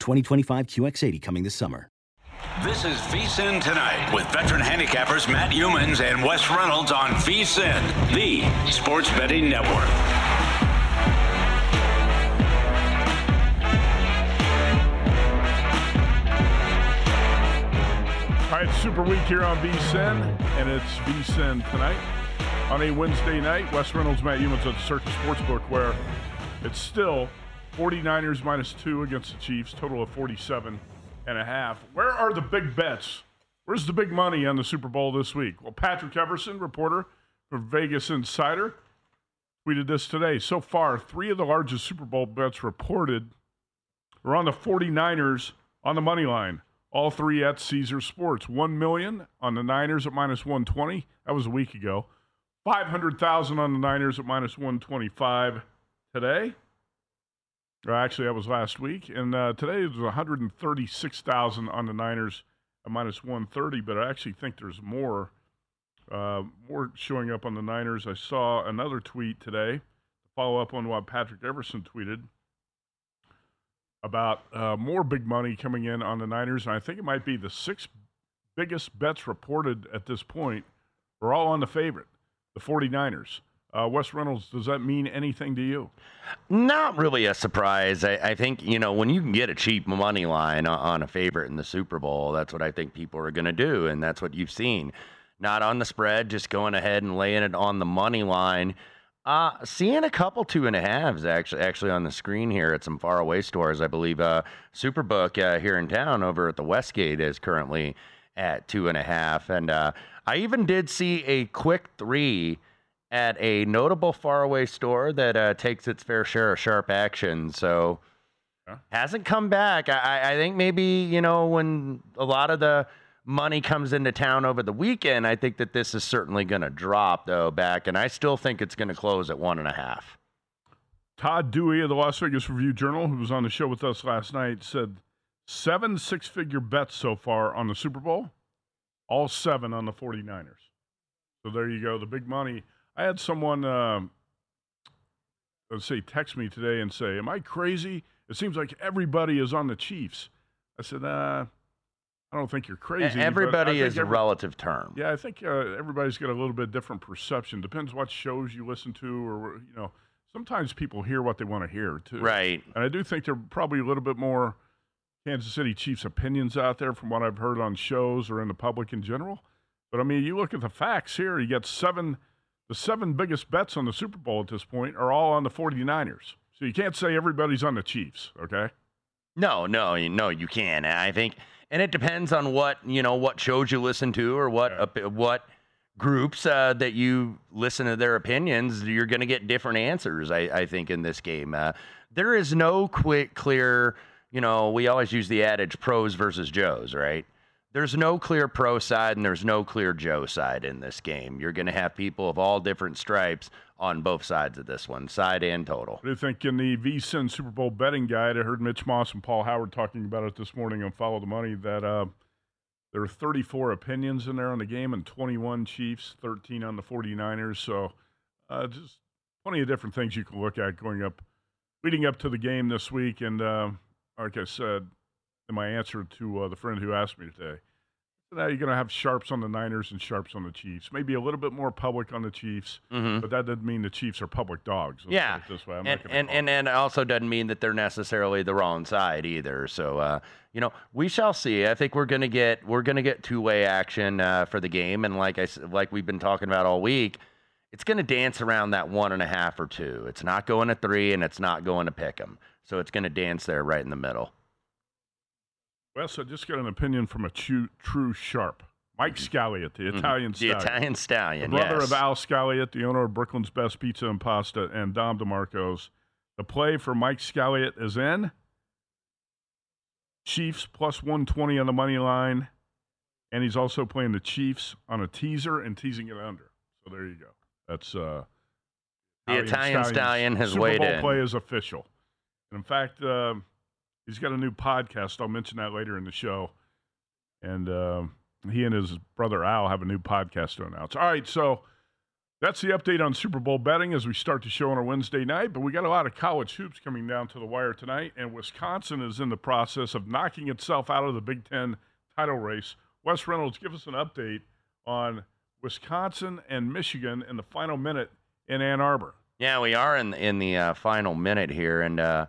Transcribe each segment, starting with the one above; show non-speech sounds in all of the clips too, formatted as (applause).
2025 QX80 coming this summer. This is VSIN Tonight with veteran handicappers Matt Youmans and Wes Reynolds on VSIN, the sports betting network. All right, Super Week here on VSIN, and it's VSIN tonight on a Wednesday night. Wes Reynolds, Matt Youmans at the Circa Sportsbook, where it's still 49ers minus two against the Chiefs, total of 47 and a half. Where are the big bets? Where's the big money on the Super Bowl this week? Well, Patrick Everson, reporter for Vegas Insider, tweeted this today. So far, three of the largest Super Bowl bets reported are on the 49ers on the money line. All three at Caesar Sports. One million on the Niners at minus 120. That was a week ago. 500,000 on the Niners at minus 125 today. Or actually, that was last week. And uh, today it was 136,000 on the Niners at minus 130. But I actually think there's more, uh, more showing up on the Niners. I saw another tweet today, to follow up on what Patrick Everson tweeted about uh, more big money coming in on the Niners. And I think it might be the six biggest bets reported at this point are all on the favorite, the 49ers. Uh, Wes Reynolds, does that mean anything to you? Not really a surprise. I, I, think, you know, when you can get a cheap money line on a favorite in the Super Bowl, that's what I think people are going to do. And that's what you've seen. Not on the spread, just going ahead and laying it on the money line. Uh, seeing a couple two and a halves actually actually on the screen here at some faraway stores. I believe uh, Superbook uh, here in town over at the Westgate is currently at two and a half, and uh, I even did see a quick three at a notable faraway store that uh, takes its fair share of sharp action. So hasn't come back. I, I think maybe you know when a lot of the money comes into town over the weekend, I think that this is certainly going to drop though back, and I still think it's going to close at one and a half. Todd Dewey of the Las Vegas Review Journal, who was on the show with us last night, said seven six figure bets so far on the Super Bowl, all seven on the 49ers. So there you go, the big money. I had someone, uh, let's say, text me today and say, Am I crazy? It seems like everybody is on the Chiefs. I said, uh, I don't think you're crazy. Everybody is every, a relative term. Yeah, I think uh, everybody's got a little bit different perception. Depends what shows you listen to, or you know, sometimes people hear what they want to hear too. Right. And I do think there are probably a little bit more Kansas City Chiefs opinions out there from what I've heard on shows or in the public in general. But I mean, you look at the facts here. You got seven, the seven biggest bets on the Super Bowl at this point are all on the 49ers. So you can't say everybody's on the Chiefs. Okay. No, no, no, you can. I think and it depends on what you know what shows you listen to or what yeah. uh, what groups uh, that you listen to their opinions you're going to get different answers I, I, think in this game uh, there is no quick clear you know we always use the adage pros versus joes right there's no clear pro side and there's no clear Joe side in this game. You're going to have people of all different stripes on both sides of this one, side and total. You think in the VSIN Super Bowl betting guide? I heard Mitch Moss and Paul Howard talking about it this morning on Follow the Money that uh, there are 34 opinions in there on the game and 21 Chiefs, 13 on the 49ers. So uh, just plenty of different things you can look at going up, leading up to the game this week. And uh, like I said in my answer to uh, the friend who asked me today, now you're going to have sharps on the Niners and sharps on the Chiefs. Maybe a little bit more public on the Chiefs, Mhm. but that doesn't mean the Chiefs are public dogs. Let's yeah, this way. I'm and and, and and it also doesn't mean that they're necessarily the wrong side either. So uh, you know, we shall see. I think we're gonna get we're gonna get two way action uh, for the game, and like I like we've been talking about all week, it's gonna dance around that one and a half or two. It's not going to three, and it's not going to pick them. So it's gonna dance there right in the middle. Wes, I just got an opinion from a true, true sharp. Mike Scalliot, the Italian Mm-hmm. the stallion. Italian stallion, The brother yes. of Al Scalliot, the owner of Brooklyn's Best Pizza and Pasta, and Dom DeMarco's. The play for Mike Scalliot is in. Chiefs plus 120 on the money line. And he's also playing the Chiefs on a teaser and teasing it under. So there you go. That's uh The Italian Stallion's stallion has Super weighed Bowl in. play is official. And in fact, um, he's got a new podcast. I'll mention that later in the show. And um, he and his brother Al have a new podcast to announce. All right, so that's the update on Super Bowl betting as we start the show on our Wednesday night. But we got a lot of college hoops coming down to the wire tonight, and Wisconsin is in the process of knocking itself out of the Big Ten title race. Wes Reynolds, give us an update on Wisconsin and Michigan in the final minute in Ann Arbor. Yeah, we are in in the uh, final minute here, and uh,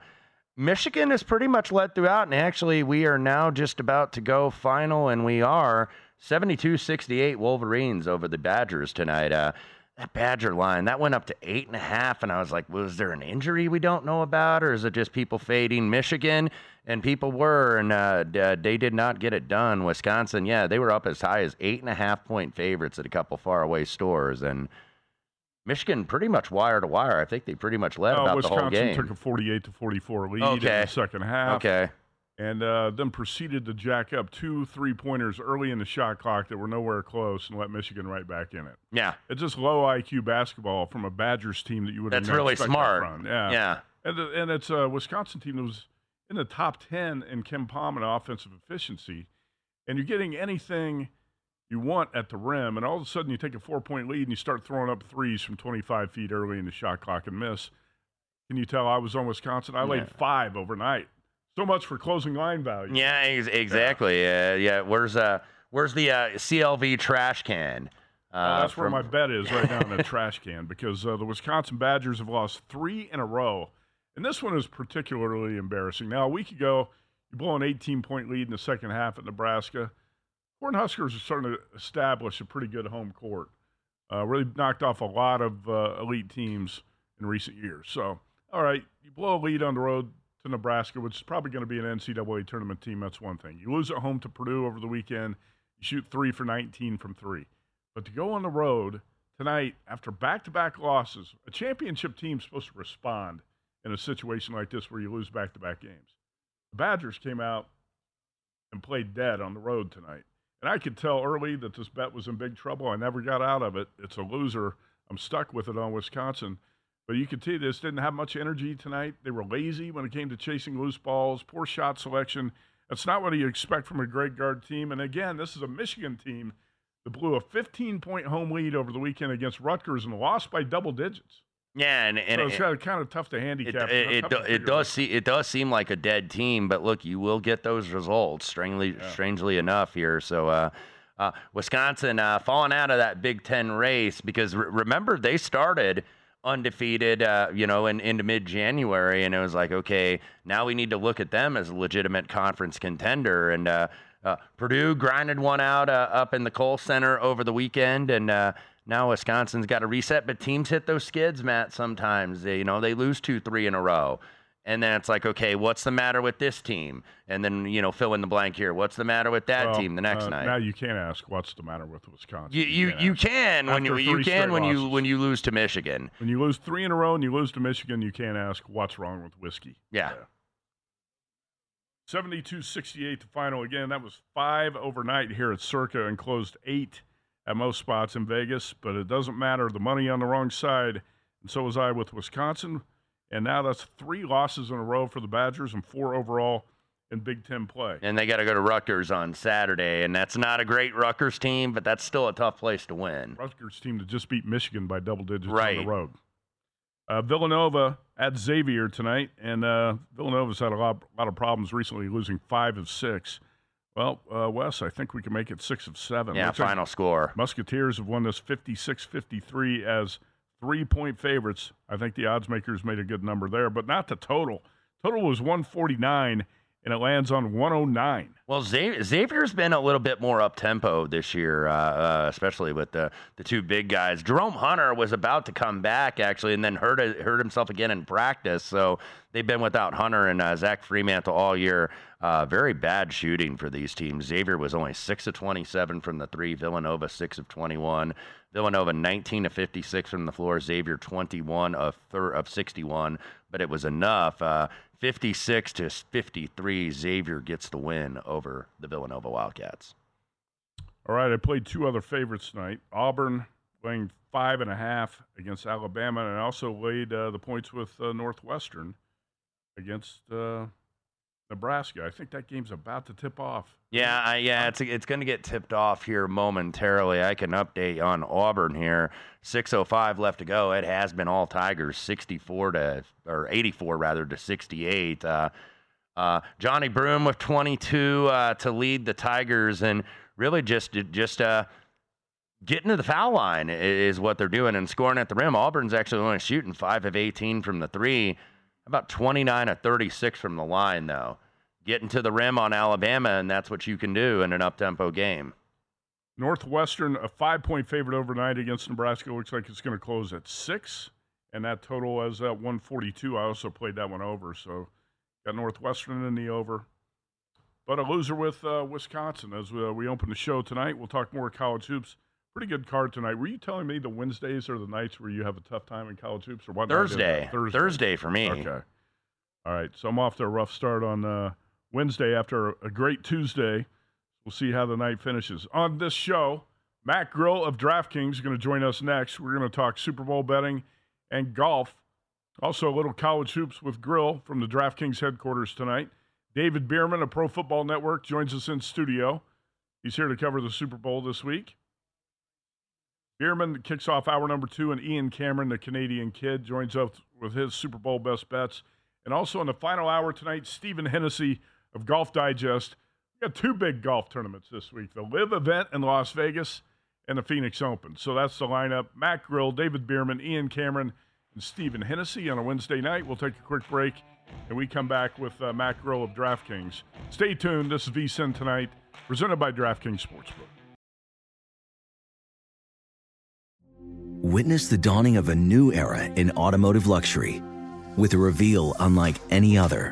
Michigan is pretty much led throughout. And actually, we are now just about to go final, and we are 72-68 Wolverines over the Badgers tonight. Uh, that Badger line that went up to eight and a half, and I was like, was there an injury we don't know about, or is it just people fading Michigan? And people were, and uh, d- uh, they did not get it done. Wisconsin, yeah, they were up as high as eight and a half point favorites at a couple faraway stores, and Michigan pretty much wire to wire. I think they pretty much led Uh, about Wisconsin the whole game. took a 48 to 44 lead in the second half. Okay. And uh, then proceeded to jack up two three pointers early in the shot clock that were nowhere close and let Michigan right back in it. Yeah. It's just low IQ basketball from a Badgers team that you would That's really that smart. from. Yeah. Yeah. And, and it's a Wisconsin team that was in the top 10 in KenPom in offensive efficiency. And you're getting anything you want at the rim. And all of a sudden, you take a four point lead and you start throwing up threes from 25 feet early in the shot clock and miss. Can you tell I was on Wisconsin? I laid Yeah. five overnight. So much for closing line value. Yeah, ex- exactly. Yeah, yeah. Where's uh where's the uh, CLV trash can? Uh, Uh, that's where my bet is right now in (laughs) the trash can because uh, the Wisconsin Badgers have lost three in a row. And this one is particularly embarrassing. Now, a week ago, you blow an 18 point lead in the second half at Nebraska. Cornhuskers are starting to establish a pretty good home court. Uh, really knocked off a lot of uh, elite teams in recent years. So, all right, you blow a lead on the road to Nebraska, which is probably going to be an NCAA tournament team. That's one thing. You lose at home to Purdue over the weekend. You shoot three for 19 from three. But to go on the road tonight after back to back losses, a championship team's supposed to respond in a situation like this where you lose back to back games. The Badgers came out and played dead on the road tonight. And I could tell early that this bet was in big trouble. I never got out of it. It's a loser. I'm stuck with it on Wisconsin. But you could see this didn't have much energy tonight. They were lazy when it came to chasing loose balls, poor shot selection. That's not what you expect from a great guard team. And again, this is a Michigan team that blew a 15 point home lead over the weekend against Rutgers and lost by double digits. Yeah, and, and so it's it- kind of, tough to handicap. it, it, to it does see it does seem like a dead team, but look, you will get those results. Strangely, strangely enough, here. So, uh, uh, Wisconsin uh, falling out of that Big Ten race because re- remember they started undefeated, uh, you know, in, into mid January, and it was like, okay, now we need to look at them as a legitimate conference contender, and. Uh, uh, Purdue grinded one out uh, up in the Kohl Center over the weekend, and uh, now Wisconsin's got a reset. But teams hit those skids, Matt. Sometimes they, you know, they lose two, three in a row, and then it's like, okay, what's the matter with this team? And then you know, fill in the blank here. What's the matter with that Well, team the next uh, night? Now you can't ask what's the matter with Wisconsin. you you, you can when you you can when you when you lose to Michigan. When you lose three in a row and you lose to Michigan, you can't ask what's wrong with whiskey. Yeah. 72-68 to final. Again, that was five overnight here at Circa and closed eight at most spots in Vegas. But it doesn't matter. The money on the wrong side, and so was I with Wisconsin. And now that's three losses in a row for the Badgers and four overall in Big Ten play. And they got to go to Rutgers on Saturday, and that's not a great Rutgers team, but that's still a tough place to win. Rutgers team to just beat Michigan by double digits right. on the road. Uh, Villanova at Xavier tonight, and uh, Villanova's had a lot, lot of problems recently, losing five of six. Well, uh, Wes, I think we can make it six of seven. Yeah, Looks final like score. Musketeers have won this 56 53 as three point favorites. I think the odds makers made a good number there, but not the total. Total was 149 and it lands on 109. Well, Xavier's been a little bit more up tempo this year, uh, uh, especially with the the two big guys. Jerome Hunter was about to come back actually, and then hurt hurt himself again in practice. So they've been without Hunter and uh, Zach Freemantle all year. Uh, very bad shooting for these teams. Xavier was only six of 27 from the three. Villanova six of 21. Villanova 19 of 56 from the floor. Xavier 21 of thir- of 61, but it was enough. Uh, 56 to 53, Xavier gets the win over the Villanova Wildcats. All right, I played two other favorites tonight. Auburn laying five and a half against Alabama, and I also laid uh, the points with uh, Northwestern against uh, Nebraska. I think that game's about to tip off. Yeah, I, yeah, it's it's going to get tipped off here momentarily. I can update on Auburn here. 6:05 left to go. It has been all Tigers, 64 to or 84 rather to 68. Uh, uh, Johni Broome with 22 uh, to lead the Tigers, and really just just uh, getting to the foul line is what they're doing and scoring at the rim. Auburn's actually only shooting five of 18 from the three, about 29 of 36 from the line though getting to the rim on Alabama, and that's what you can do in an up-tempo game. Northwestern, a five-point favorite overnight against Nebraska, looks like it's going to close at six, and that total is at 142. I also played that one over, so got Northwestern in the over. But a loser with uh, Wisconsin as we, uh, we open the show tonight. We'll talk more college hoops. Pretty good card tonight. Were you telling me the Wednesdays are the nights where you have a tough time in college hoops, or what? Thursday. Thursday. Thursday for me. Okay. All right. So I'm off to a rough start on uh, Wednesday after a great Tuesday. We'll see how the night finishes. On this show, Matt Grill of DraftKings is going to join us next. We're going to talk Super Bowl betting and golf. Also, a little college hoops with Grill from the DraftKings headquarters tonight. David Bierman of Pro Football Network joins us in studio. He's here to cover the Super Bowl this week. Bierman kicks off hour number two, and Ian Cameron, the Canadian kid, joins us with his Super Bowl best bets. And also in the final hour tonight, Stephen Hennessy of Golf Digest. We got two big golf tournaments this week the LIV event in Las Vegas and the Phoenix Open. So that's the lineup. Matt Grill, David Bierman, Ian Cameron, and Stephen Hennessy on a Wednesday night. We'll take a quick break and we come back with uh, Matt Grill of DraftKings. Stay tuned. This is VSIN tonight, presented by DraftKings Sportsbook. Witness the dawning of a new era in automotive luxury with a reveal unlike any other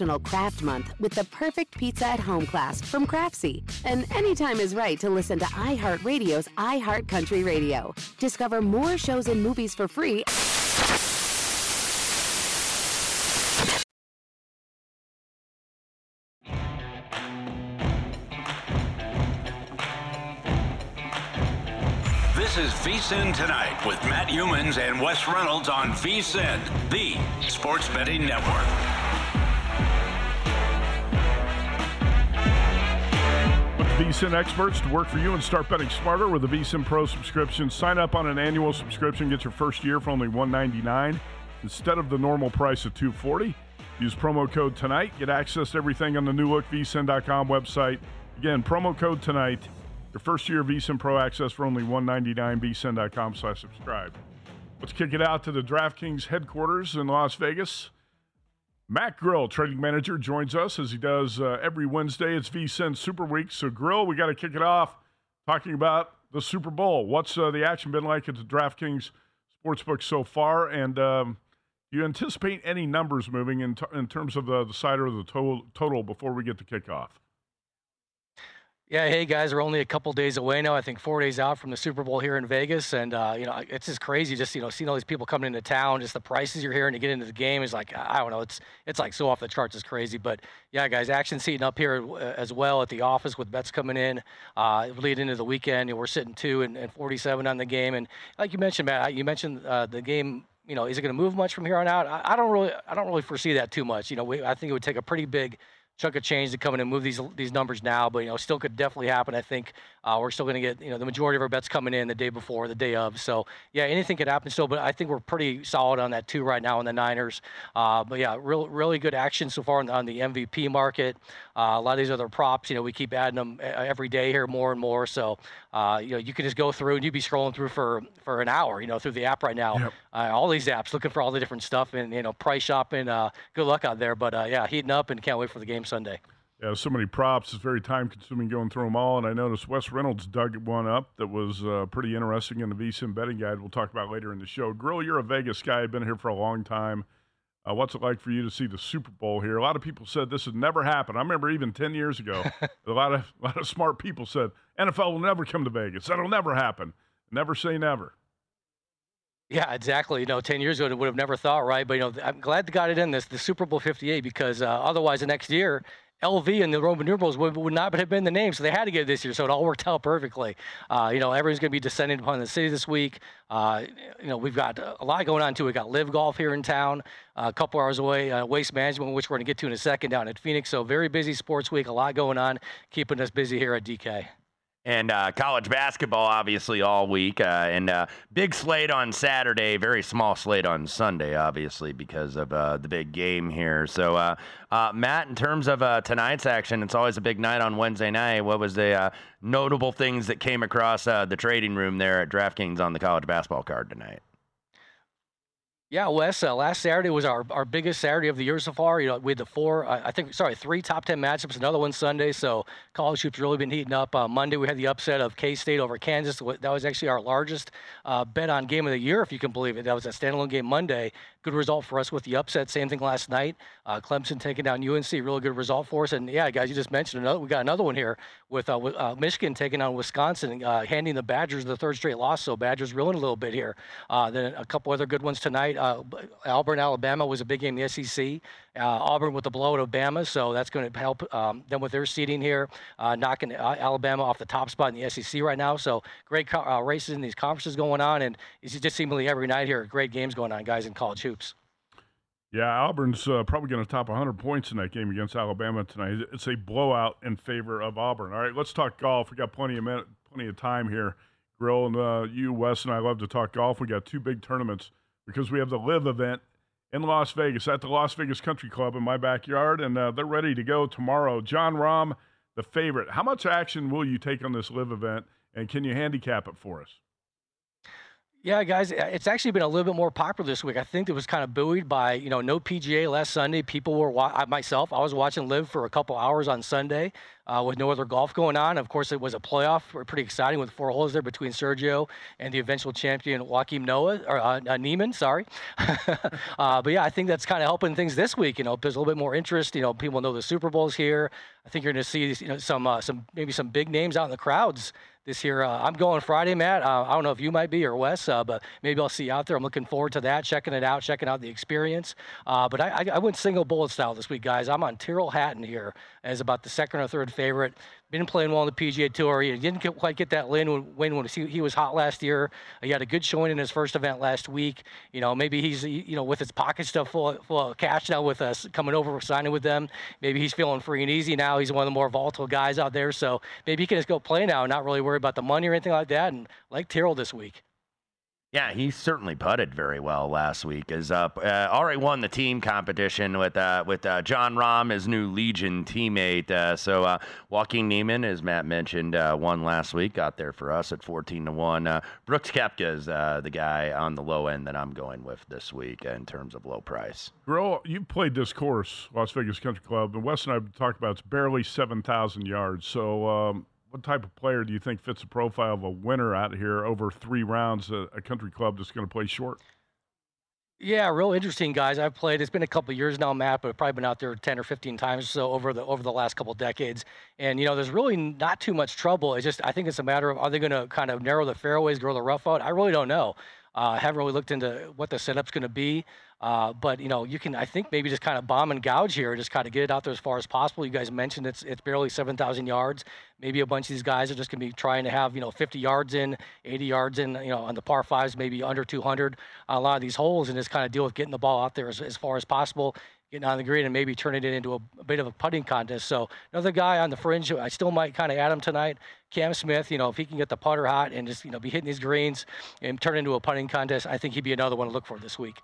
National Craft Month with the perfect pizza at home class from Craftsy. And anytime is right to listen to iHeartRadio's iHeart Country Radio. Discover more shows and movies for free. This is VSIN Tonight with Matt Youmans and Wes Reynolds on VSIN, the sports betting network. VSIN experts to work for you and start betting smarter with a VSIN Pro subscription. Sign up on an annual subscription, get your first year for only 199 instead of the normal price of 240. Use promo code tonight. Get access to everything on the new look vsin.com website. Again, promo code tonight. Your first year of VSIN Pro access for only $199 vsin.com slash subscribe. Let's kick it out to the DraftKings headquarters in Las Vegas. Matt Grill, trading manager, joins us as he does uh, every Wednesday. It's VSIN Super Week. So, Grill, we got to kick it off talking about the Super Bowl. What's uh, the action been like at the DraftKings Sportsbook so far? And um, you anticipate any numbers moving in, t- in terms of the, the side or the total, total before we get to kickoff? Yeah, hey guys, we're only a couple days away now. I think four days out from the Super Bowl here in Vegas, and uh, you know it's just crazy. Just you know, seeing all these people coming into town, just the prices you're hearing to get into the game is like I don't know. It's it's like so off the charts. It's crazy, but yeah, guys, action seating up here uh, as well at the office with bets coming in, uh, leading into the weekend. We're sitting two and, and 47 on the game, and like you mentioned, Matt, you mentioned uh, the game you know, is it going to move much from here on out? I, I, don't really, I don't really foresee that too much. You know, we, I think it would take a pretty big chunk of change to come in and move these these numbers now, but you know, still could definitely happen. I think uh, we're still going to get you know the majority of our bets coming in the day before, the day of. So yeah, anything could happen still, but I think we're pretty solid on that too right now in the Niners. Uh, but yeah, real really good action so far on, on the MVP market. Uh, a lot of these other props, you know, we keep adding them every day here more and more. So uh, you know, you can just go through and you'd be scrolling through for for an hour, you know, through the app right now. Yep. Uh, all these apps looking for all the different stuff and you know price shopping. Uh, good luck out there, but yeah, heating up and can't wait for the game Sunday. Yeah, so many props. It's very time consuming going through them all. And I noticed Wes Reynolds dug one up that was uh, pretty interesting in the VSIN betting guide we'll talk about later in the show. Grill, you're a Vegas guy. I've been here for a long time. Uh, what's it like for you to see the Super Bowl here? A lot of people said this would never happen. I remember even 10 years ago, (laughs) a lot of a lot of smart people said NFL will never come to Vegas. That'll never happen. Never say never. Yeah, exactly. You know, 10 years ago, it would have never thought, right? But, you know, I'm glad they got it in this, the Super Bowl 58, because uh, otherwise the next year, LV and the Roman numerals would, would not have been the name, so they had to get it this year. So it all worked out perfectly. Uh, you know, everyone's going to be descending upon the city this week. Uh, you know, we've got a lot going on too. We got LIV Golf here in town, uh, a couple hours away. Uh, Waste Management, which we're going to get to in a second, down at Phoenix. So very busy sports week. A lot going on, keeping us busy here at DK and uh, college basketball obviously all week uh, and uh, big slate on saturday very small slate on sunday obviously because of uh, the big game here. So uh, uh, matt in terms of tonight's action it's always a big night on wednesday night. What was the notable things that came across the trading room there at draftkings on the college basketball card tonight yeah, Wes. Uh, last Saturday was our, our biggest Saturday of the year so far. You know, we had the four, uh, I think, sorry, three top ten matchups. Another one Sunday. So college hoops really been heating up. Uh, Monday we had the upset of K State over Kansas. That was actually our largest uh, bet on game of the year, if you can believe it. That was a standalone game Monday. Good result for us with the upset. Same thing last night. Uh, Clemson taking down UNC. Really good result for us. And yeah, guys, you just mentioned another. We got another one here with, uh, with Michigan taking on Wisconsin, handing the Badgers the third straight loss. So Badgers reeling a little bit here. then a couple other good ones tonight. Auburn, Alabama was a big game in the SEC. Uh, Auburn with the blowout of Bama, so that's going to help um, them with their seeding here, uh, knocking uh, Alabama off the top spot in the SEC right now. So great co- uh, races in these conferences going on, and it's just seemingly every night here, great games going on, guys, in college hoops. Yeah, Auburn's uh, probably going to top 100 points in that game against Alabama tonight. It's a blowout in favor of Auburn. All right, let's talk golf. We got plenty of minute, plenty of time here. Grill and uh, you, Wes, and I love to talk golf. We got two big tournaments because we have the LIV event in Las Vegas at the Las Vegas Country Club in my backyard, and uh, they're ready to go tomorrow. Jon Rahm, the favorite. How much action will you take on this LIV event, and can you handicap it for us? Yeah, guys, it's actually been a little bit more popular this week. I think it was kind of buoyed by, you know, no PGA last Sunday. People were, myself, I was watching live for a couple hours on Sunday uh, with no other golf going on. Of course, it was a playoff, pretty exciting with four holes there between Sergio and the eventual champion Joaquin Noah or uh, uh, Niemann. Sorry, (laughs) uh, but yeah, I think that's kind of helping things this week. You know, there's a little bit more interest. You know, people know the Super Bowl's here. I think you're going to see you know some uh, some maybe some big names out in the crowds this year. Uh, I'm going Friday, Matt. Uh, I don't know if you might be or Wes, uh, but maybe I'll see you out there. I'm looking forward to that, checking it out, checking out the experience. Uh, but I, I, I, went single bullet style this week, guys. I'm on Tyrrell Hatton here as about the second or third favorite been playing well on the PGA Tour. He didn't quite get that win when, when he was hot last year. He had a good showing in his first event last week. You know, maybe he's you know with his pocket stuff full, full of cash now with us coming over signing with them. Maybe he's feeling free and easy now. He's one of the more volatile guys out there, so maybe he can just go play now and not really worry about the money or anything like that. And like Tyrrell this week. Yeah, he certainly putted very well last week. Is up uh, already won the team competition with uh, with uh, Jon Rahm, his new Legion teammate. Uh, so uh, Joaquin Niemann, as Matt mentioned, uh, won last week. Got there for us at fourteen to one. Uh, Brooks Koepka is the guy on the low end that I'm going with this week in terms of low price. Bro, you played this course, Las Vegas Country Club, and Wes and I talked about it's barely seven thousand yards. So. Um, what type of player do you think fits the profile of a winner out here over three rounds a country club that's going to play short? Yeah, real interesting guys. I've played. It's been a couple years now, Matt, but I've probably been out there ten or fifteen times so over the over the last couple decades. And you know, there's really not too much trouble. It's just I think it's a matter of are they going to kind of narrow the fairways, grow the rough out. I really don't know. I uh, haven't really looked into what the setup's going to be. Uh, but you know, you can I think maybe just kind of bomb and gouge here, just kind of get it out there as far as possible. You guys mentioned it's it's barely 7,000 yards. Maybe a bunch of these guys are just going to be trying to have you know 50 yards in, 80 yards in, you know, on the par fives, maybe under 200 on a lot of these holes, and just kind of deal with getting the ball out there as, as far as possible getting on the green and maybe turning it into a, a, bit of a putting contest. So another guy on the fringe, I still might kind of add him tonight. Cam Smith, you know, if he can get the putter hot and just you know be hitting these greens and turn into a putting contest, I think he'd be another one to look for this week.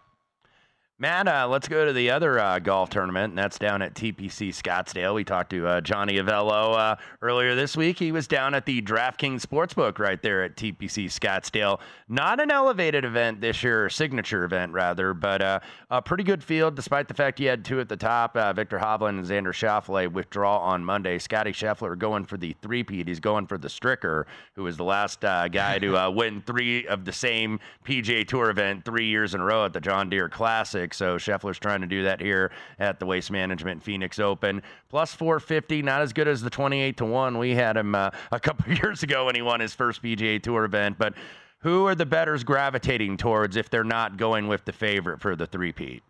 Matt, uh, let's go to the other uh, golf tournament, and that's down at TPC Scottsdale. We talked to uh, Johnny Avello uh, earlier this week. He was down at the DraftKings Sportsbook right there at TPC Scottsdale. Not an elevated event this year, or signature event rather, but uh, a pretty good field despite the fact he had two at the top. Uh, Viktor Hovland and Xander Schauffele withdraw on Monday. Scotty Scheffler going for the three-peat. He's going for the Stricker, who was the last guy to (laughs) win three of the same PGA Tour event three years in a row at the John Deere Classic. So Scheffler's trying to do that here at the Waste Management Phoenix Open. Plus 450, not as good as the 28 to 1. We had him uh, a couple (laughs) years ago when he won his first PGA Tour event. But who are the betters gravitating towards if they're not going with the favorite for the three-peat?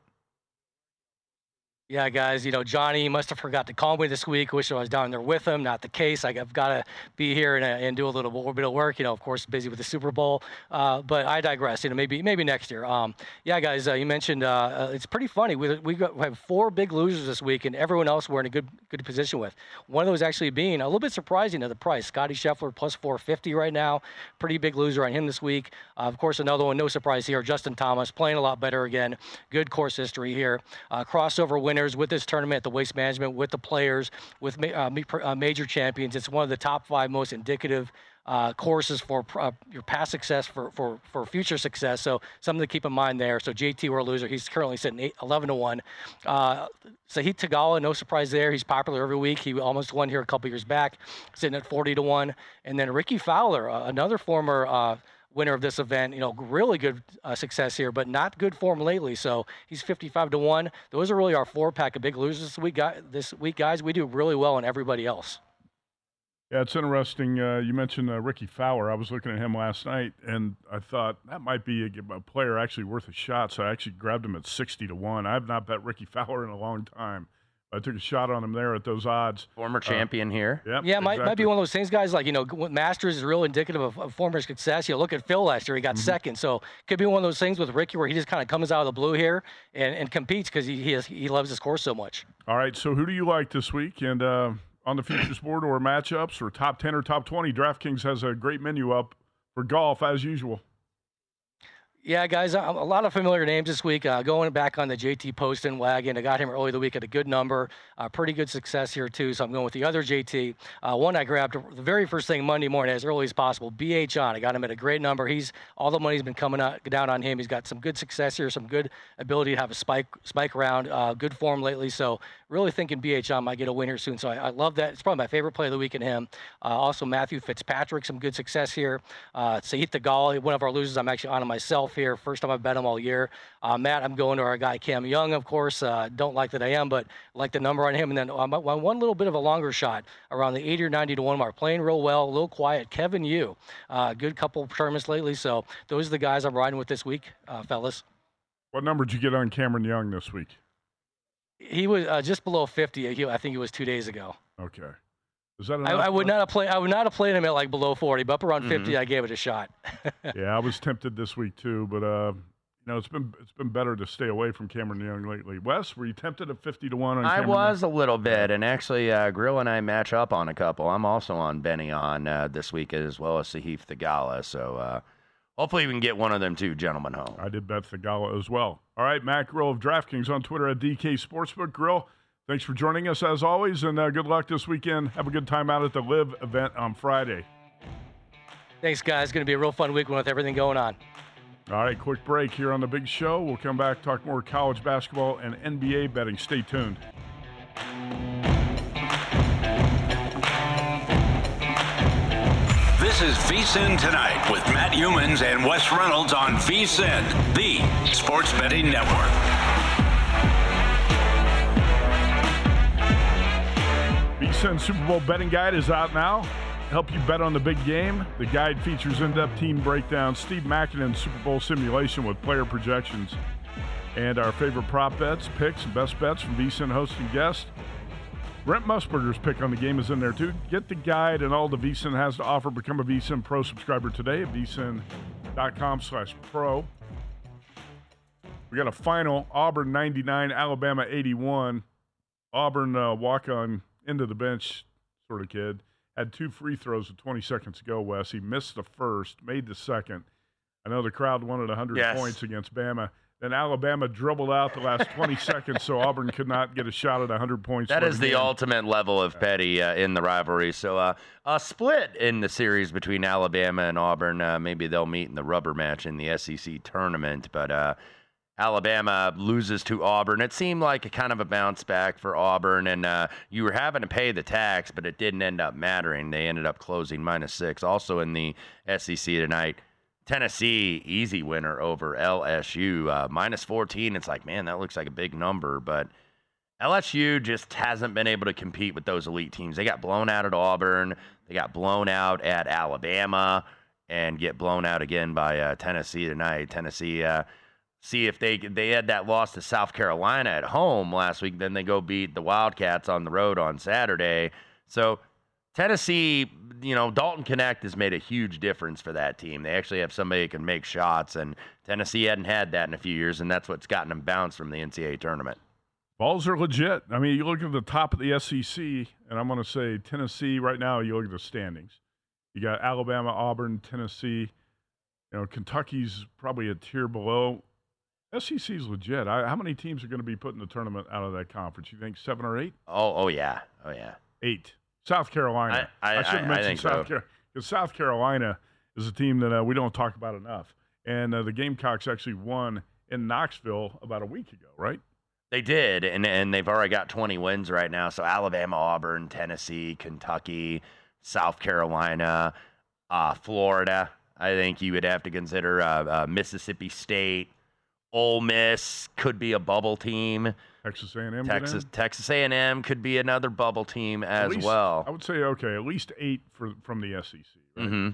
Yeah, guys, you know, Johnny must have forgot to call me this week. Wish I was down there with him. Not the case. I've got to be here and, uh, and do a little, bit of work. You know, of course, busy with the Super Bowl. Uh, but I digress. You know, maybe maybe next year. Um, yeah, guys, uh, you mentioned uh, uh it's pretty funny. We we, got, we have four big losers this week, and everyone else we're in a good good position with. One of those actually being a little bit surprising to the price. Scotty Scheffler plus 450 right now. Pretty big loser on him this week. Uh, of course, another one, no surprise here. Justin Thomas playing a lot better again. Good course history here. crossover winners with this tournament the Waste Management with the players, with uh, uh, major champions. It's one of the top five most indicative uh, courses for uh, your past success for, for, for future success. So something to keep in mind there. So JT World Loser, he's currently sitting eight, 11 to 1. Uh, Sahith Theegala, no surprise there. He's popular every week. He almost won here a couple years back, sitting at 40 to 1. And then Rickie Fowler, uh, another former uh, winner of this event. You know, really good uh, success here, but not good form lately. So he's 55 to one. Those are really our four pack of big losers this week. This week, guys, we do really well on everybody else. Yeah, it's interesting. Uh, you mentioned uh, Rickie Fowler. I was looking at him last night, and I thought that might be a, a, player actually worth a shot. So I actually grabbed him at 60 to one. I have not bet Rickie Fowler in a long time, I took a shot on him there at those odds. Former champion uh, here. Yep, yeah, might, exactly. might be one of those things, guys. Like you know, Masters is real indicative of, of former success. You know, look at Phil last year; he got mm-hmm. second. So could be one of those things with Rickie where he just kind of comes out of the blue here and, and competes because he he, has, he loves his course so much. All right. So who do you like this week? And uh, on the futures board or matchups or top ten or top twenty, DraftKings has a great menu up for golf as usual. Yeah, guys, a lot of familiar names this week. Uh, going back on the JT Poston wagon, I got him early the week at a good number. Uh, pretty good success here too. So I'm going with the other JT. Uh, one I grabbed the very first thing Monday morning as early as possible. BH An. I got him at a great number. He's all the money's been coming out, down on him. He's got some good success here, some good ability to have a spike spike around. Uh, good form lately. So really thinking BH An might get a winner soon. So I, I, love that. It's probably my favorite play of the week in him. Uh, also Matthew Fitzpatrick, some good success here. Uh, Sahith one of our losers. I'm actually on him myself here. First time I've bet him all year. Uh, Matt, I'm going to our guy Cam Young, of course. Uh, don't like that I am, but like the number on him. And then um, one little bit of a longer shot around the 80 or 90 to 1 mark. Playing real well, a little quiet. Kevin Yu, uh, good couple tournaments lately. So those are the guys I'm riding with this week, uh, fellas. What number did you get on Cameron Young this week? He was uh, just below 50. He, I think it was two days ago. Okay. Is that I, I, would not have played. I would not have played him at like below 40, but up around mm-hmm. 50, I gave it a shot. (laughs) yeah, I was tempted this week too, but uh, you know, it's been it's been better to stay away from Cameron Young lately. Wes, were you tempted at 50 to one on? I Cameron was Young? a little bit, and actually, uh, Grill and I match up on a couple. I'm also on Benny on uh, this week as well as Sahith Theegala. So. Uh, Hopefully, we can get one of them two gentlemen home. I did bet Theegala as well. All right, Matt Grill of DraftKings on Twitter at DK Sportsbook. Grill, Thanks for joining us as always, and uh, good luck this weekend. Have a good time out at the LIV event on Friday. Thanks, guys. It's going to be a real fun weekend with everything going on. All right, quick break here on the big show. We'll come back, talk more college basketball and NBA betting. Stay tuned. This is VSIN Tonight with Matt Youmans and Wes Reynolds on VSIN, the sports betting network. VSIN Super Bowl betting guide is out now. Help you bet on the big game. The guide features in-depth team breakdowns, Steve Makinen's Super Bowl simulation with player projections, and our favorite prop bets, picks, and best bets from VSIN host and guest. Brent Musburger's pick on the game is in there too. Get the guide and all the VSIN has to offer. Become a VSIN Pro subscriber today at vsin.com slash pro. We got a final Auburn 99, Alabama 81. Auburn uh, walk on into the bench sort of kid. Had two free throws with 20 seconds to go, Wes. He missed the first, made the second. I know the crowd wanted 100 yes. points against Bama. Then Alabama dribbled out the last 20 (laughs) seconds, so Auburn could not get a shot at 100 points. That is the game. ultimate level of petty uh, in the rivalry. So uh, a split in the series between Alabama and Auburn. Uh, maybe they'll meet in the rubber match in the SEC tournament, but uh, Alabama loses to Auburn. It seemed like a kind of a bounce back for Auburn, and uh, you were having to pay the tax, but it didn't end up mattering. They ended up closing minus six. Also in the SEC tonight, Tennessee easy winner over LSU uh, minus 14. It's like, man, that looks like a big number, but LSU just hasn't been able to compete with those elite teams. They got blown out at Auburn, they got blown out at Alabama, and get blown out again by uh, Tennessee tonight. Tennessee uh, see if they they had that loss to South Carolina at home last week. Then they go beat the Wildcats on the road on Saturday. So Tennessee, you know, Dalton Knecht has made a huge difference for that team. They actually have somebody who can make shots, and Tennessee hadn't had that in a few years, and that's what's gotten them bounced from the NCAA tournament. Balls are legit. I mean, you look at the top of the SEC, and I'm going to say Tennessee right now. You look at the standings. You got Alabama, Auburn, Tennessee. You know, Kentucky's probably a tier below. SEC is legit. I, how many teams are going to be put in the tournament out of that conference? You think seven or eight? Oh, oh yeah, oh yeah. Eight. South Carolina. I, I, I should have mentioned South so. Carolina because South Carolina is a team that uh, we don't talk about enough. And uh, the Gamecocks actually won in Knoxville about a week ago, right? They did, and and they've already got 20 wins right now. So Alabama, Auburn, Tennessee, Kentucky, South Carolina, uh, Florida. I think you would have to consider uh, uh, Mississippi State, Ole Miss could be a bubble team. Texas A&M. Texas Texas A&M could be another bubble team as least, well. I would say okay, at least eight for from the SEC. Right? Mm-hmm.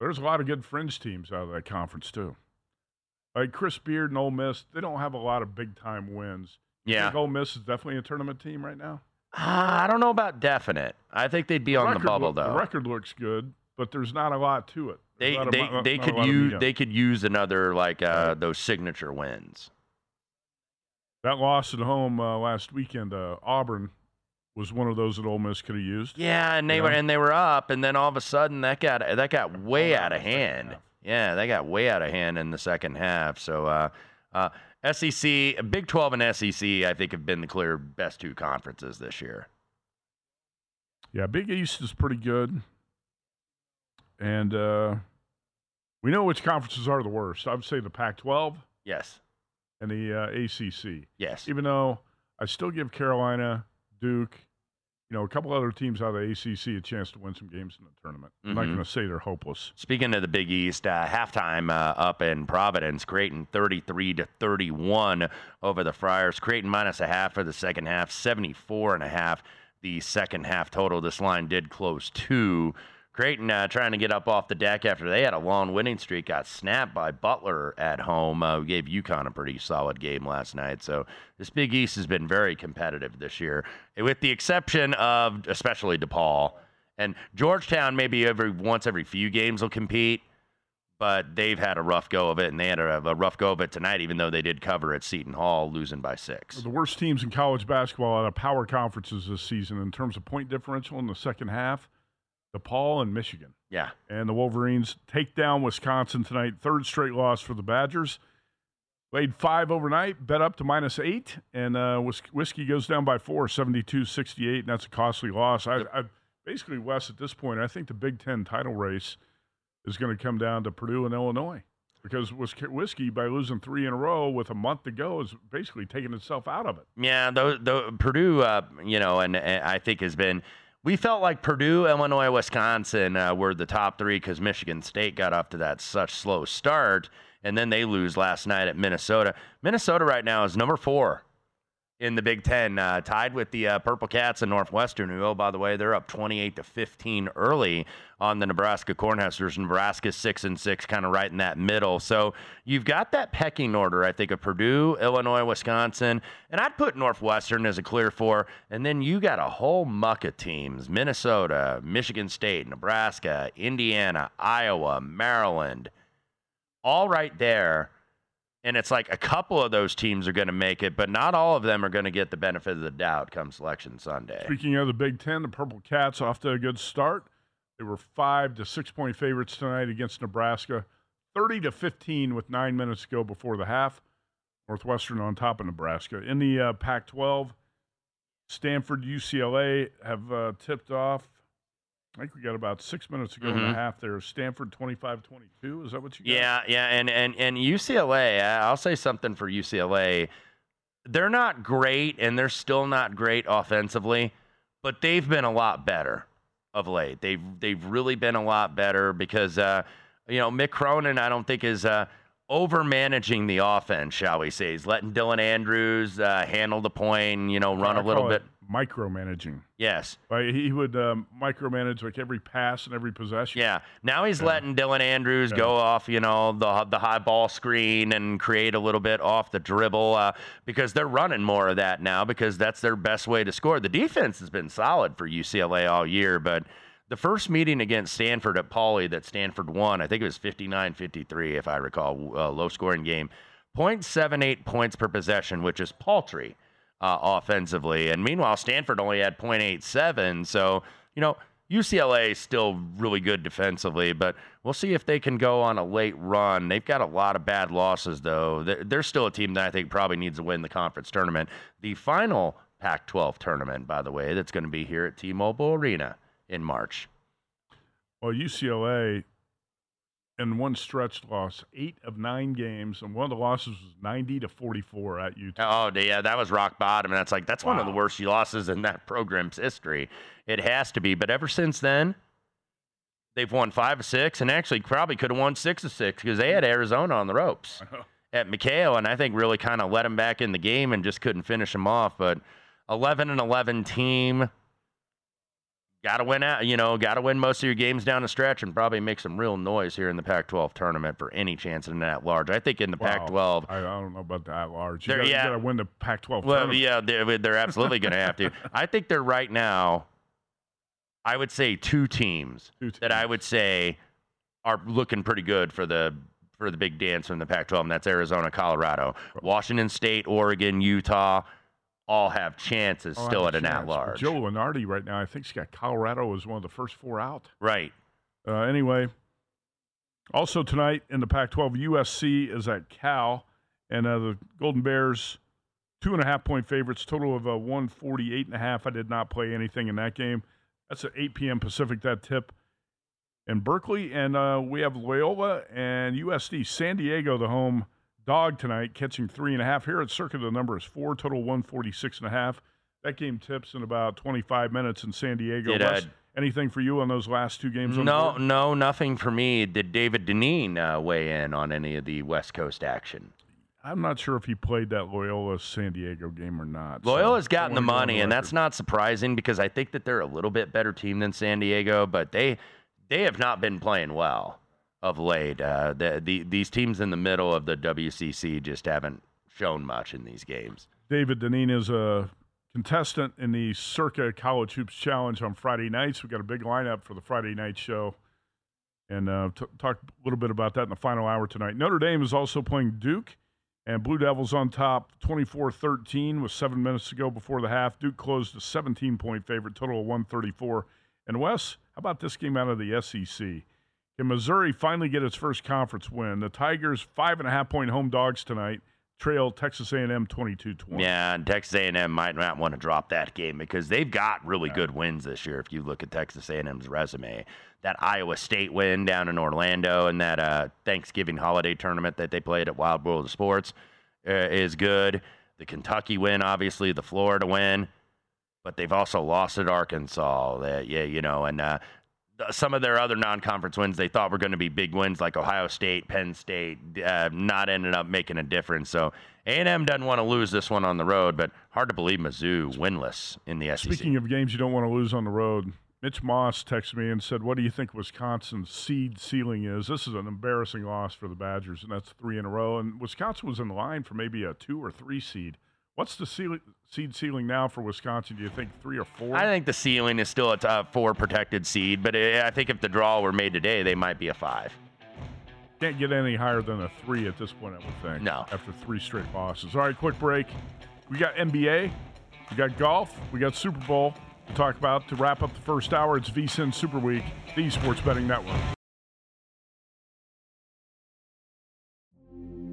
There's a lot of good fringe teams out of that conference too. Like Chris Beard and Ole Miss, they don't have a lot of big time wins. You Yeah. think Ole Miss is definitely a tournament team right now. Uh, I don't know about definite. I think they'd be on the bubble look- though. The record looks good, but there's not a lot to it. There's They a they they could use meat on it. they could use another like uh, those signature wins. That loss at home uh, last weekend, uh, Auburn, was one of those that Ole Miss could have used. Yeah, and they You were know? and they were up, and then all of a sudden that got that got way out of in the second hand. Yeah, they got way out of hand in the second half. So uh, uh, SEC, Big 12 and SEC, I think have been the clear best two conferences this year. Yeah, Big East is pretty good, and uh, we know which conferences are the worst. I would say the Pac-12 Yes, and the uh, ACC. yes. Even though I still give Carolina, Duke, you know, a couple other teams out of the ACC a chance to win some games in the tournament. I'm not Mhm. going to say they're hopeless. Speaking of the Big East, uh, halftime uh, up in Providence, Creighton 33 to 31 over the Friars. Creighton minus a half for the second half, 74 and a half the second half total. This line did close two. Creighton uh, trying to get up off the deck after they had a long winning streak, got snapped by Butler at home. Uh, gave UConn a pretty solid game last night. So this Big East has been very competitive this year, with the exception of especially DePaul. And Georgetown, maybe every once every few games will compete, but they've had a rough go of it, and they had a, a rough go of it tonight, even though they did cover at Seton Hall, losing by six. The worst teams in college basketball out of power conferences this season in terms of point differential in the second half, DePaul and Michigan. Yeah, And the Wolverines take down Wisconsin tonight. Third straight loss for the Badgers. Laid five overnight, bet up to minus eight, and uh, Whis- Whiskey goes down by four, 72 68, and that's a costly loss. I, I Basically, Wes, at this point, I think the Big Ten title race is going to come down to Purdue and Illinois because Whis- Whiskey, by losing three in a row with a month to go, is basically taking itself out of it. Yeah, the, the Purdue, uh, you know, and, and I think has been. We felt like Purdue, Illinois, Wisconsin uh, were the top three because Michigan State got off to that such slow start, and then they lose last night at Minnesota. Minnesota right now is number four in the Big Ten, uh, tied with the uh, Purple Cats and Northwestern, who, oh, by the way, they're up 28 to 15 early on the Nebraska Cornhuskers. Nebraska six and six, kind of right in that middle. So you've got that pecking order, I think, of Purdue, Illinois, Wisconsin, and I'd put Northwestern as a clear four. And then you got a whole muck of teams: Minnesota, Michigan State, Nebraska, Indiana, Iowa, Maryland, all right there. And it's like a couple of those teams are going to make it, but not all of them are going to get the benefit of the doubt come Selection Sunday. Speaking of the Big Ten, the Purple Cats off to a good start. They were five to six point favorites tonight against Nebraska, 30 to 15 with nine minutes to go before the half. Northwestern on top of Nebraska. In the uh, Pac 12, Stanford, UCLA have uh, tipped off. I think we got about six minutes ago go in the Mhm. half there. Stanford 25 22. Is that what you got? Yeah, yeah, and and and UCLA, I'll say something for UCLA. They're not great, and they're still not great offensively, but they've been a lot better of late. They've they've really been a lot better because uh, you know Mick Cronin, I don't think is uh, over managing the offense, shall we say? He's letting Dylan Andrews uh, handle the point, you know, run I a little bit. Micromanaging. Yes. Right? He would um, micromanage like every pass and every possession. Yeah. Now he's letting Dylan Andrews Yeah. go off, you know, the the high ball screen and create a little bit off the dribble uh, because they're running more of that now because that's their best way to score. The defense has been solid for UCLA all year, but the first meeting against Stanford at Pauley that Stanford won, I think it was 59-53 if I recall, uh, low scoring game. 0.78 points per possession, which is paltry uh, offensively. And meanwhile, Stanford only had 0.87. So, you know, UCLA is still really good defensively, but we'll see if they can go on a late run. They've got a lot of bad losses, though. They're still a team that I think probably needs to win the conference tournament. The final Pac 12 tournament, by the way, that's going to be here at T Mobile Arena in March. Well, UCLA in one stretch lost eight of nine games, and one of the losses was 90 to 44 at Utah. Oh, yeah, that was rock bottom. And that's like, that's one of the Wow. worst losses in that program's history. It has to be. But ever since then, they've won five of six and actually probably could have won six of six because they had Arizona on the ropes at McKale. And I think really kind of let them back in the game and just couldn't finish them off. But 11 and 11 team got to win out. You know, got to win most of your games down the stretch and probably make some real noise here in the Pac-12 tournament for any chance in that large. I think in the Wow. Pac-12. I, I don't know about that large. You got yeah. to win the Pac-12 Well, tournament. yeah, they're, they're absolutely going to have to. (laughs) I think they're right now. I would say two teams, Two that I would say are looking pretty good for the for the big dance from the Pac-12, and that's Arizona, Colorado, Washington State, Oregon, Utah, all have chances Oh, I still have at a an chance. at-large. Joe Lunardi right now, I think he's got Colorado as one of the first four out. Right. Uh, anyway, also tonight in the Pac-12, USC is at Cal, and uh, the Golden Bears two and a half point favorites, total of uh, 148 and a half. I did not play anything in that game. That's at 8 p.m. Pacific. That tip in Berkeley, and uh, we have Loyola and USD. San Diego, the home dog tonight, catching three and a half. Here at Circa, the number is four, total 146 and a half. That game tips in about 25 minutes in San Diego. Did, anything for you on those last two games? No, no, nothing for me. Did David Deneen uh, weigh in on any of the West Coast action? I'm not sure if he played that Loyola San Diego game or not. Loyola's I gotten the wanna go on money, and that's not surprising because I think that they're a little bit better team than San Diego, but they they have not been playing well of late. Uh, the, the these teams in the middle of the WCC just haven't shown much in these games. David Deneen is a contestant in the Circa College Hoops Challenge on Friday nights. We've got a big lineup for the Friday night show. And uh, t- talk a little bit about that in the final hour tonight. Notre Dame is also playing Duke, and Blue Devils on top 24 13 with seven minutes to go before the half. Duke closed a 17 point favorite, total of 134. And Wes, how about this game out of the SEC? Can Missouri finally get its first conference win? The Tigers, five and a half point home dogs tonight, trail Texas A&M 22 20. Yeah, and Texas A&M might not want to drop that game because they've got really good wins this year. If you look at Texas A&M's resume, that Iowa State win down in Orlando and that uh, Thanksgiving holiday tournament that they played at Wide World of Sports uh, is good. The Kentucky win, obviously, the Florida win, but they've also lost at Arkansas. That yeah, you know, and uh, some of their other non-conference wins they thought were going to be big wins, like Ohio State, Penn State, uh, not ended up making a difference. So A&M doesn't want to lose this one on the road, but hard to believe Mizzou winless in the SEC. Speaking of games you don't want to lose on the road, Mitch Moss texted me and said, "What do you think Wisconsin's seed ceiling is?" This is an embarrassing loss for the Badgers, and that's three in a row. And Wisconsin was in line for maybe a two or three seed. What's the ceil- seed ceiling now for Wisconsin? Do you think three or four? I think the ceiling is still a top four protected seed, but uh, I think if the draw were made today, they might be a five. Can't get any higher than a three at this point, I would think. No. After three straight losses. All right, quick break. We got NBA, we got golf, we got Super Bowl to talk about to wrap up the first hour. It's VSIN Super Week, the Sports Betting Network.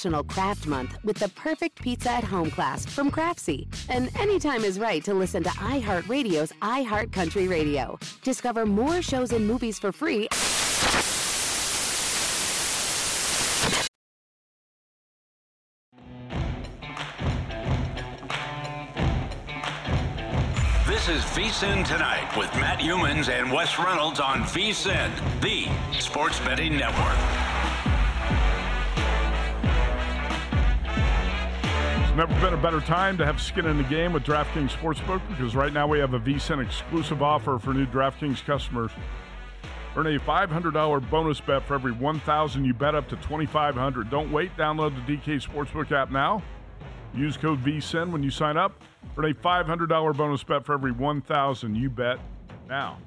National Craft Month with the perfect pizza at home class from Craftsy. And anytime is right to listen to iHeartRadio's iHeartCountry Radio. Discover more shows and movies for free. This is VSIN Tonight with Matt Youmans and Wes Reynolds on VSIN, the sports betting network. Never been a better time to have skin in the game with DraftKings Sportsbook because right now we have a VSIN exclusive offer for new DraftKings customers. Earn a $500 bonus bet for every 1,000 you bet up to 2,500. Don't wait. Download the DK Sportsbook app now. Use code VSIN when you sign up. Earn a $500 bonus bet for every 1,000 you bet now.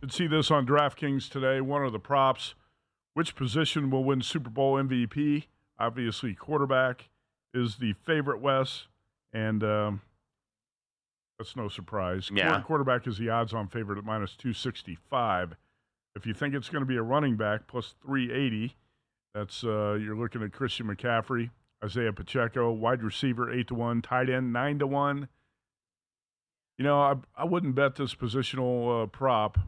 Could see this on DraftKings today. One of the props. Which position will win Super Bowl MVP? Obviously, quarterback is the favorite, Wes, and um, that's no surprise. Yeah. Quarter- Quarterback is the odds-on favorite at minus 265. If you think it's going to be a running back, plus 380. That's uh, you're looking at Christian McCaffrey, Isaiah Pacheco, wide receiver eight to one, tight end nine to one. You know, I I wouldn't bet this positional uh, prop.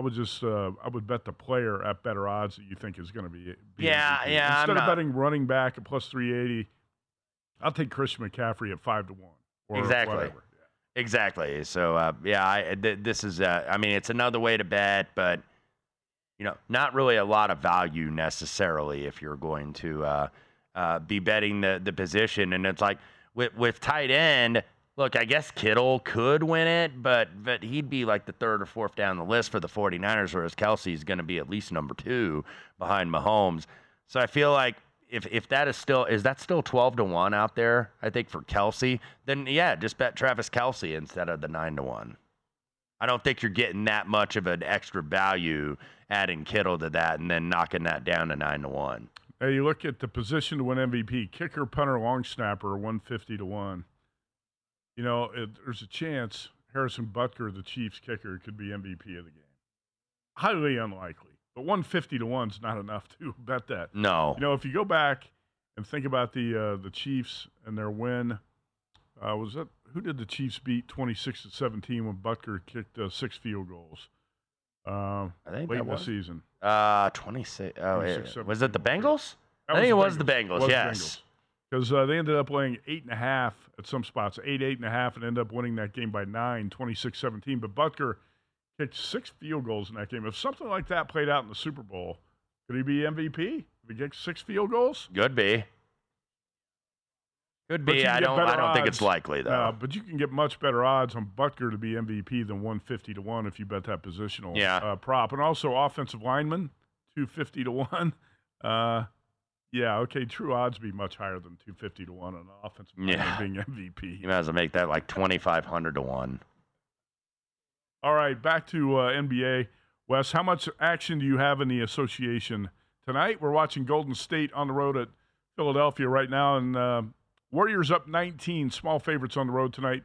I would just uh, I would bet the player at better odds that you think is going to be, be Yeah, MVP. yeah, I'm Instead of not- betting running back at plus three eighty, I'll take Christian McCaffrey at five to one. Or Exactly. whatever. Exactly. So uh, yeah, I th- this is uh, I mean it's another way to bet, but you know not really a lot of value necessarily if you're going to uh, uh, be betting the the position. And it's like with with tight end. Look, I guess Kittle could win it, but but he'd be like the third or fourth down the list for the 49ers, whereas Kelce's going to be at least number two behind Mahomes. So I feel like if if that is still is that still 12 to 1 out there, I think for Kelce, then yeah, just bet Travis Kelce instead of the 9 to 1. I don't think you're getting that much of an extra value adding Kittle to that and then knocking that down to 9 to 1. Hey, you look at the position to win MVP: kicker, punter, long snapper, one fifty to one. You know, it, there's a chance Harrison Butker, the Chiefs kicker, could be MVP of the game. Highly unlikely, but one fifty to one's not enough to (laughs) bet that. No. You know, if you go back and think about the uh, the Chiefs and their win, uh, was that who did the Chiefs beat twenty six to seventeen when Butker kicked uh, six field goals? Um, I think late that in the season. Uh 26 oh, 26, yeah. was it the Bengals? I think it was the Bengals, yes. Because uh, they ended up laying eight and a half at some spots, eight, eight and a half, and ended up winning that game by nine, 26 17. But Butker kicked six field goals in that game. If something like that played out in the Super Bowl, could he be MVP? If he gets six field goals? Could be. Could be. I don't I don't think it's likely though. Uh, but you can get much better odds on Butker to be MVP than 150 to 1 if you bet that positional Yeah. uh, prop. And also offensive lineman, 250 to 1. Yeah, okay, true odds be much higher than 250 to 1 on offensive lineman Yeah. being (laughs) MVP. You might as well make that like 2500 to 1. All right, back to uh, NBA. Wes, how much action do you have in the association tonight? We're watching Golden State on the road at Philadelphia right now, and uh, Warriors up 19, small favorites on the road tonight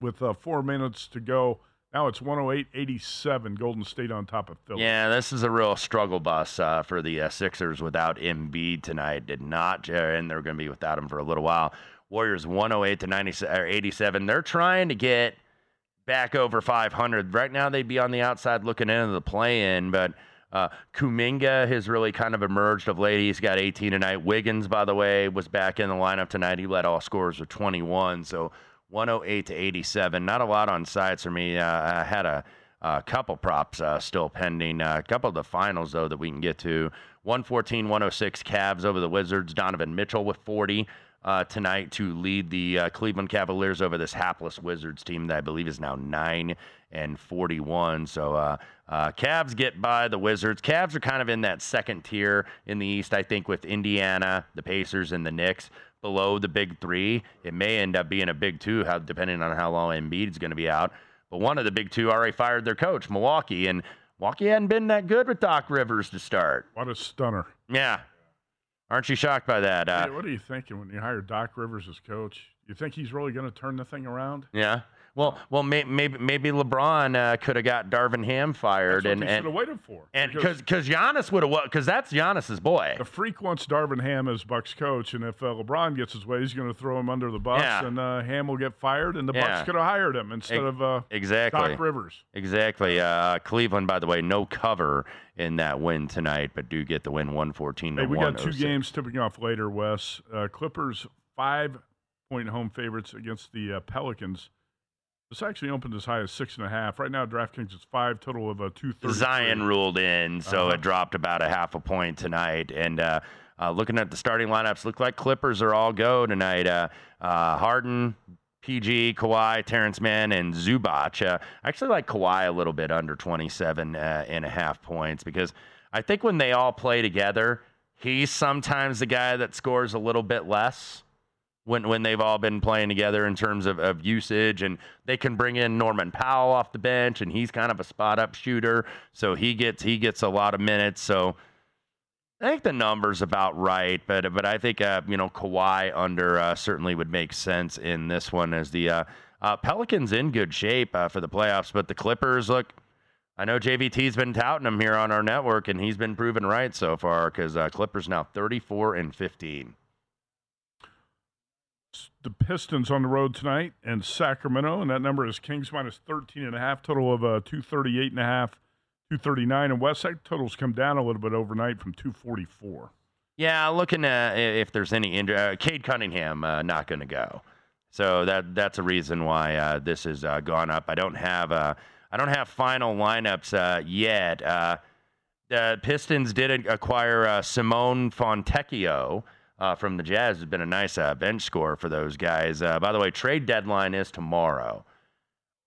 with uh, four minutes to go. Now it's 108 87, Golden State on top of Philly. Yeah, this is a real struggle bus uh, for the uh, Sixers without Embiid tonight. Did not, and they're going to be without him for a little while. Warriors 108 to 90, or 87. They're trying to get back over 500. Right now, they'd be on the outside looking into the play-in, but uh, Kuminga has really kind of emerged of late. He's got 18 tonight. Wiggins, by the way, was back in the lineup tonight. He led all scorers with 21. So 108 to 87. Not a lot on sides for me. Uh, I had a, a couple props uh, still pending. Uh, a couple of the finals, though, that we can get to. 114 106 Cavs over the Wizards. Donovan Mitchell with 40 uh, tonight to lead the uh, Cleveland Cavaliers over this hapless Wizards team that I believe is now 9 and 41. So uh, uh, Cavs get by the Wizards. Cavs are kind of in that second tier in the East, I think, with Indiana, the Pacers, and the Knicks below the big three. It may end up being a big two, how, depending on how long Embiid is going to be out. But one of the big two already fired their coach, Milwaukee, and Milwaukee hadn't been that good with Doc Rivers to start. What a stunner. Yeah. Aren't you shocked by that? Uh, Hey, what are you thinking when you hire Doc Rivers as coach? You think he's really going to turn the thing around? yeah. Well, well, may, maybe maybe LeBron uh, could have got Darvin Ham fired, That's what and and should have waited for. and because because Giannis would have because that's Giannis's boy. the freak wants Darvin Ham as Bucks coach, and if uh, LeBron gets his way, he's going to throw him under the bus, Yeah. and uh, Ham will get fired, and the Yeah. Bucks could have hired him instead Ex- of uh, Exactly. Doc Rivers. Exactly. Uh, Cleveland, by the way, no cover in that win tonight, but do get the win 114 to Hey, we got two games tipping off later, Wes. Uh, Clippers five point home favorites against the uh, Pelicans. This actually opened as high as six and a half. Right now, DraftKings is five, total of uh, two thirty. Zion ruled in, so Uh-huh. it dropped about a half a point tonight. And uh, uh, looking at the starting lineups, look like Clippers are all go tonight. Uh, uh, Harden, PG, Kawhi, Terance Mann, and Zubac. Uh, I actually like Kawhi a little bit under 27 uh, and a half points because I think when they all play together, he's sometimes the guy that scores a little bit less when when they've all been playing together in terms of, of usage and they can bring in Norman Powell off the bench and he's kind of a spot up shooter so he gets he gets a lot of minutes so I think the number's about right but but I think uh, you know Kawhi under uh, certainly would make sense in this one as the uh, uh, Pelicans in good shape uh, for the playoffs but the Clippers look I know JVT's been touting them here on our network and he's been proven right so far because uh, Clippers now 34 and 15 The Pistons on the road tonight in Sacramento, and that number is Kings minus 13 and a half, total of uh, 238 and a half, 239. And West Side totals come down a little bit overnight from 244. Yeah, looking at if there's any injury. Uh, Cade Cunningham uh, not going to go, so that that's a reason why uh, this has uh, gone up. I don't have uh, I don't have final lineups uh, yet. Uh, the Pistons did acquire Simone Fontecchio uh, from the Jazz. Has been a nice uh, bench score for those guys. Uh, by the way, trade deadline is tomorrow.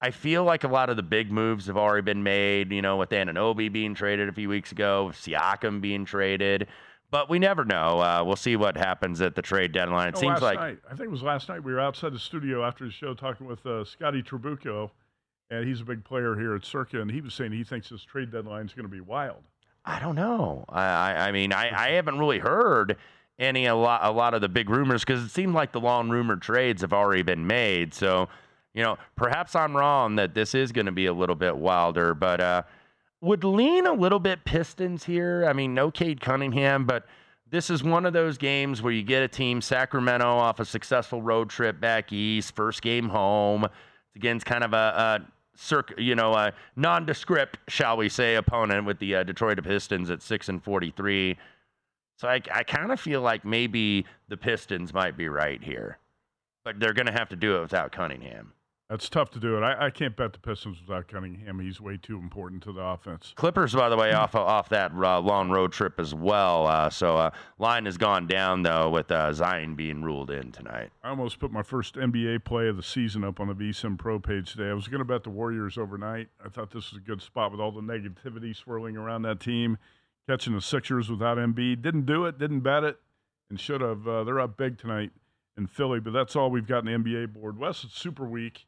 I feel like a lot of the big moves have already been made. You know, with Anunoby being traded a few weeks ago, with Siakam being traded. But we never know. Uh, we'll see what happens at the trade deadline. It No, seems like night, I think it was last night. We were outside the studio after the show talking with uh, Scotty Trabucco, and he's a big player here at Circa, and he was saying he thinks this trade deadline is going to be wild. I don't know. I, I, I mean, I, I haven't really heard any a lot a lot of the big rumors because it seemed like the long rumored trades have already been made. So, you know, perhaps I'm wrong that this is going to be a little bit wilder, but uh, would lean a little bit Pistons here. I mean, no Cade Cunningham, but this is one of those games where you get a team Sacramento off a successful road trip back east, first game home. It's against kind of a, a circ, you know, a nondescript, shall we say, opponent with the uh, Detroit Pistons at six and forty-three. So I, I kind of feel like maybe the Pistons might be right here, but they're going to have to do it without Cunningham. That's tough to do it. I, I can't bet the Pistons without Cunningham. He's way too important to the offense. Clippers, by the way, off off that uh, long road trip as well. Uh, so uh, line has gone down though with uh, Zion being ruled in tonight. I almost put my first NBA play of the season up on the VSIN Pro page today. I was going to bet the Warriors overnight. I thought this was a good spot with all the negativity swirling around that team. Catching the Sixers without Embiid. Didn't do it, didn't bet it, and should have. Uh, they're up big tonight in Philly, but that's all we've got in the NBA board. Wes, it's Super Week.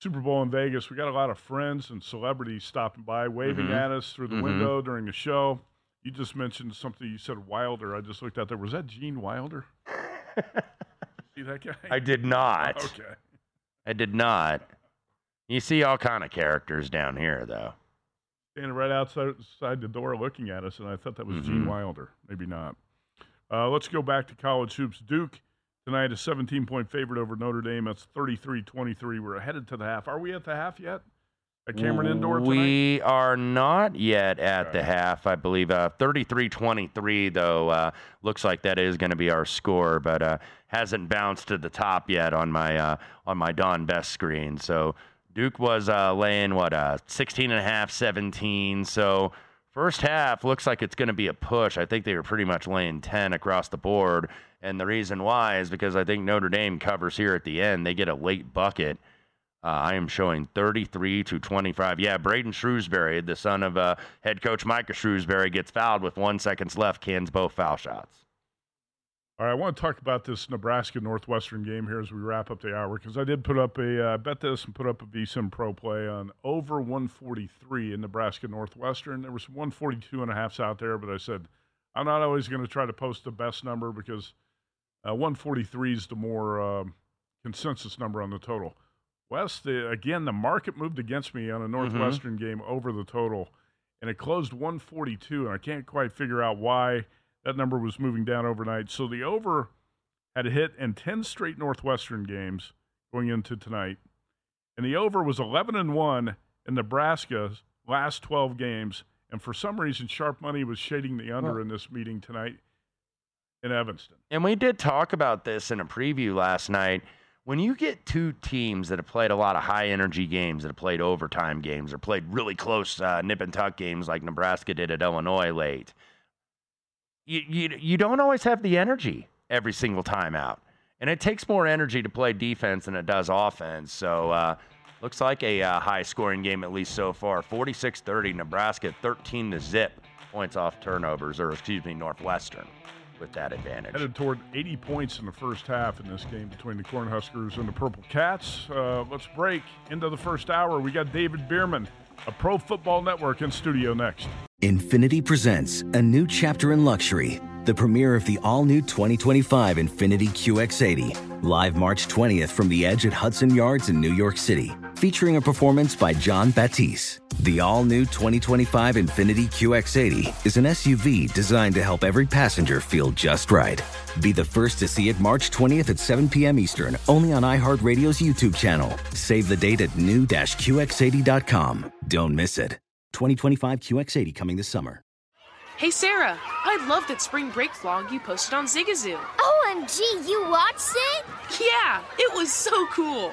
Super Bowl in Vegas. We got a lot of friends and celebrities stopping by, waving Mhm. at us through the Mhm. window during the show. You just mentioned something. You said Wilder. I just looked out there. Was that Gene Wilder? (laughs) See that guy? I did not. Okay. I did not. You see all kind of characters down here though. Standing right outside, the door looking at us, and I thought that was Gene Mhm. Wilder. Maybe not. Uh, let's go back to college hoops. Duke tonight, a 17 point favorite over Notre Dame. That's 33 23. We're headed to the half. Are we at the half yet? At Cameron Indoor tonight? We are not yet at the half. I believe uh, 33-23, though, uh, looks like that is going to be our score, but uh, hasn't bounced to the top yet on my uh, on my Don Best screen. So Duke was uh, laying, what, uh, 16 and a half, 17. So first half looks like it's going to be a push. I think they were pretty much laying 10 across the board. And the reason why is because I think Notre Dame covers here at the end. They get a late bucket. Uh, I am showing 33 to 25. Yeah, Braden Shrewsbury, the son of uh, head coach Micah Shrewsbury, gets fouled with one seconds left, cans both foul shots. All right, I want to talk about this Nebraska Northwestern game here as we wrap up the hour because I did put up a uh, bet this and put up a VSIN Pro play on over 143 in Nebraska Northwestern. There was 142 and a halfs out there, but I said I'm not always going to try to post the best number because uh, 143 is the more uh, consensus number on the total. Wes, the, again, the market moved against me on a Northwestern mm-hmm. game over the total, and it closed 142, and I can't quite figure out why – that number was moving down overnight. So the over had hit in 10 straight Northwestern games going into tonight. And the over was 11 and 1 in Nebraska's last 12 games. And for some reason, sharp money was shading the under well, in this meeting tonight in Evanston. And we did talk about this in a preview last night. When you get two teams that have played a lot of high energy games, that have played overtime games, or played really close uh, nip and tuck games like Nebraska did at Illinois late, you, you, you don't always have the energy every single time out. And it takes more energy to play defense than it does offense. So, uh, looks like a uh, high scoring game, at least so far. 46 30, Nebraska 13 to zip points off turnovers, or excuse me, Northwestern with that advantage. Headed toward 80 points in the first half in this game between the Cornhuskers and the Purple Cats. Uh, let's break into the first hour. We got David Bierman, a Pro Football Network, in studio next. Infiniti presents a new chapter in luxury, the premiere of the all new 2025 Infiniti QX80, live March 20th from the edge at Hudson Yards in New York City, featuring a performance by Jon Batiste. The all new 2025 Infiniti QX80 is an SUV designed to help every passenger feel just right. Be the first to see it March 20th at 7 p.m. Eastern, only on iHeartRadio's YouTube channel. Save the date at new-QX80.com. Don't miss it. 2025 QX80 coming this summer. Hey Sarah, I love that spring break vlog you posted on Zigazoo. OMG, you watched it? Yeah, it was so cool.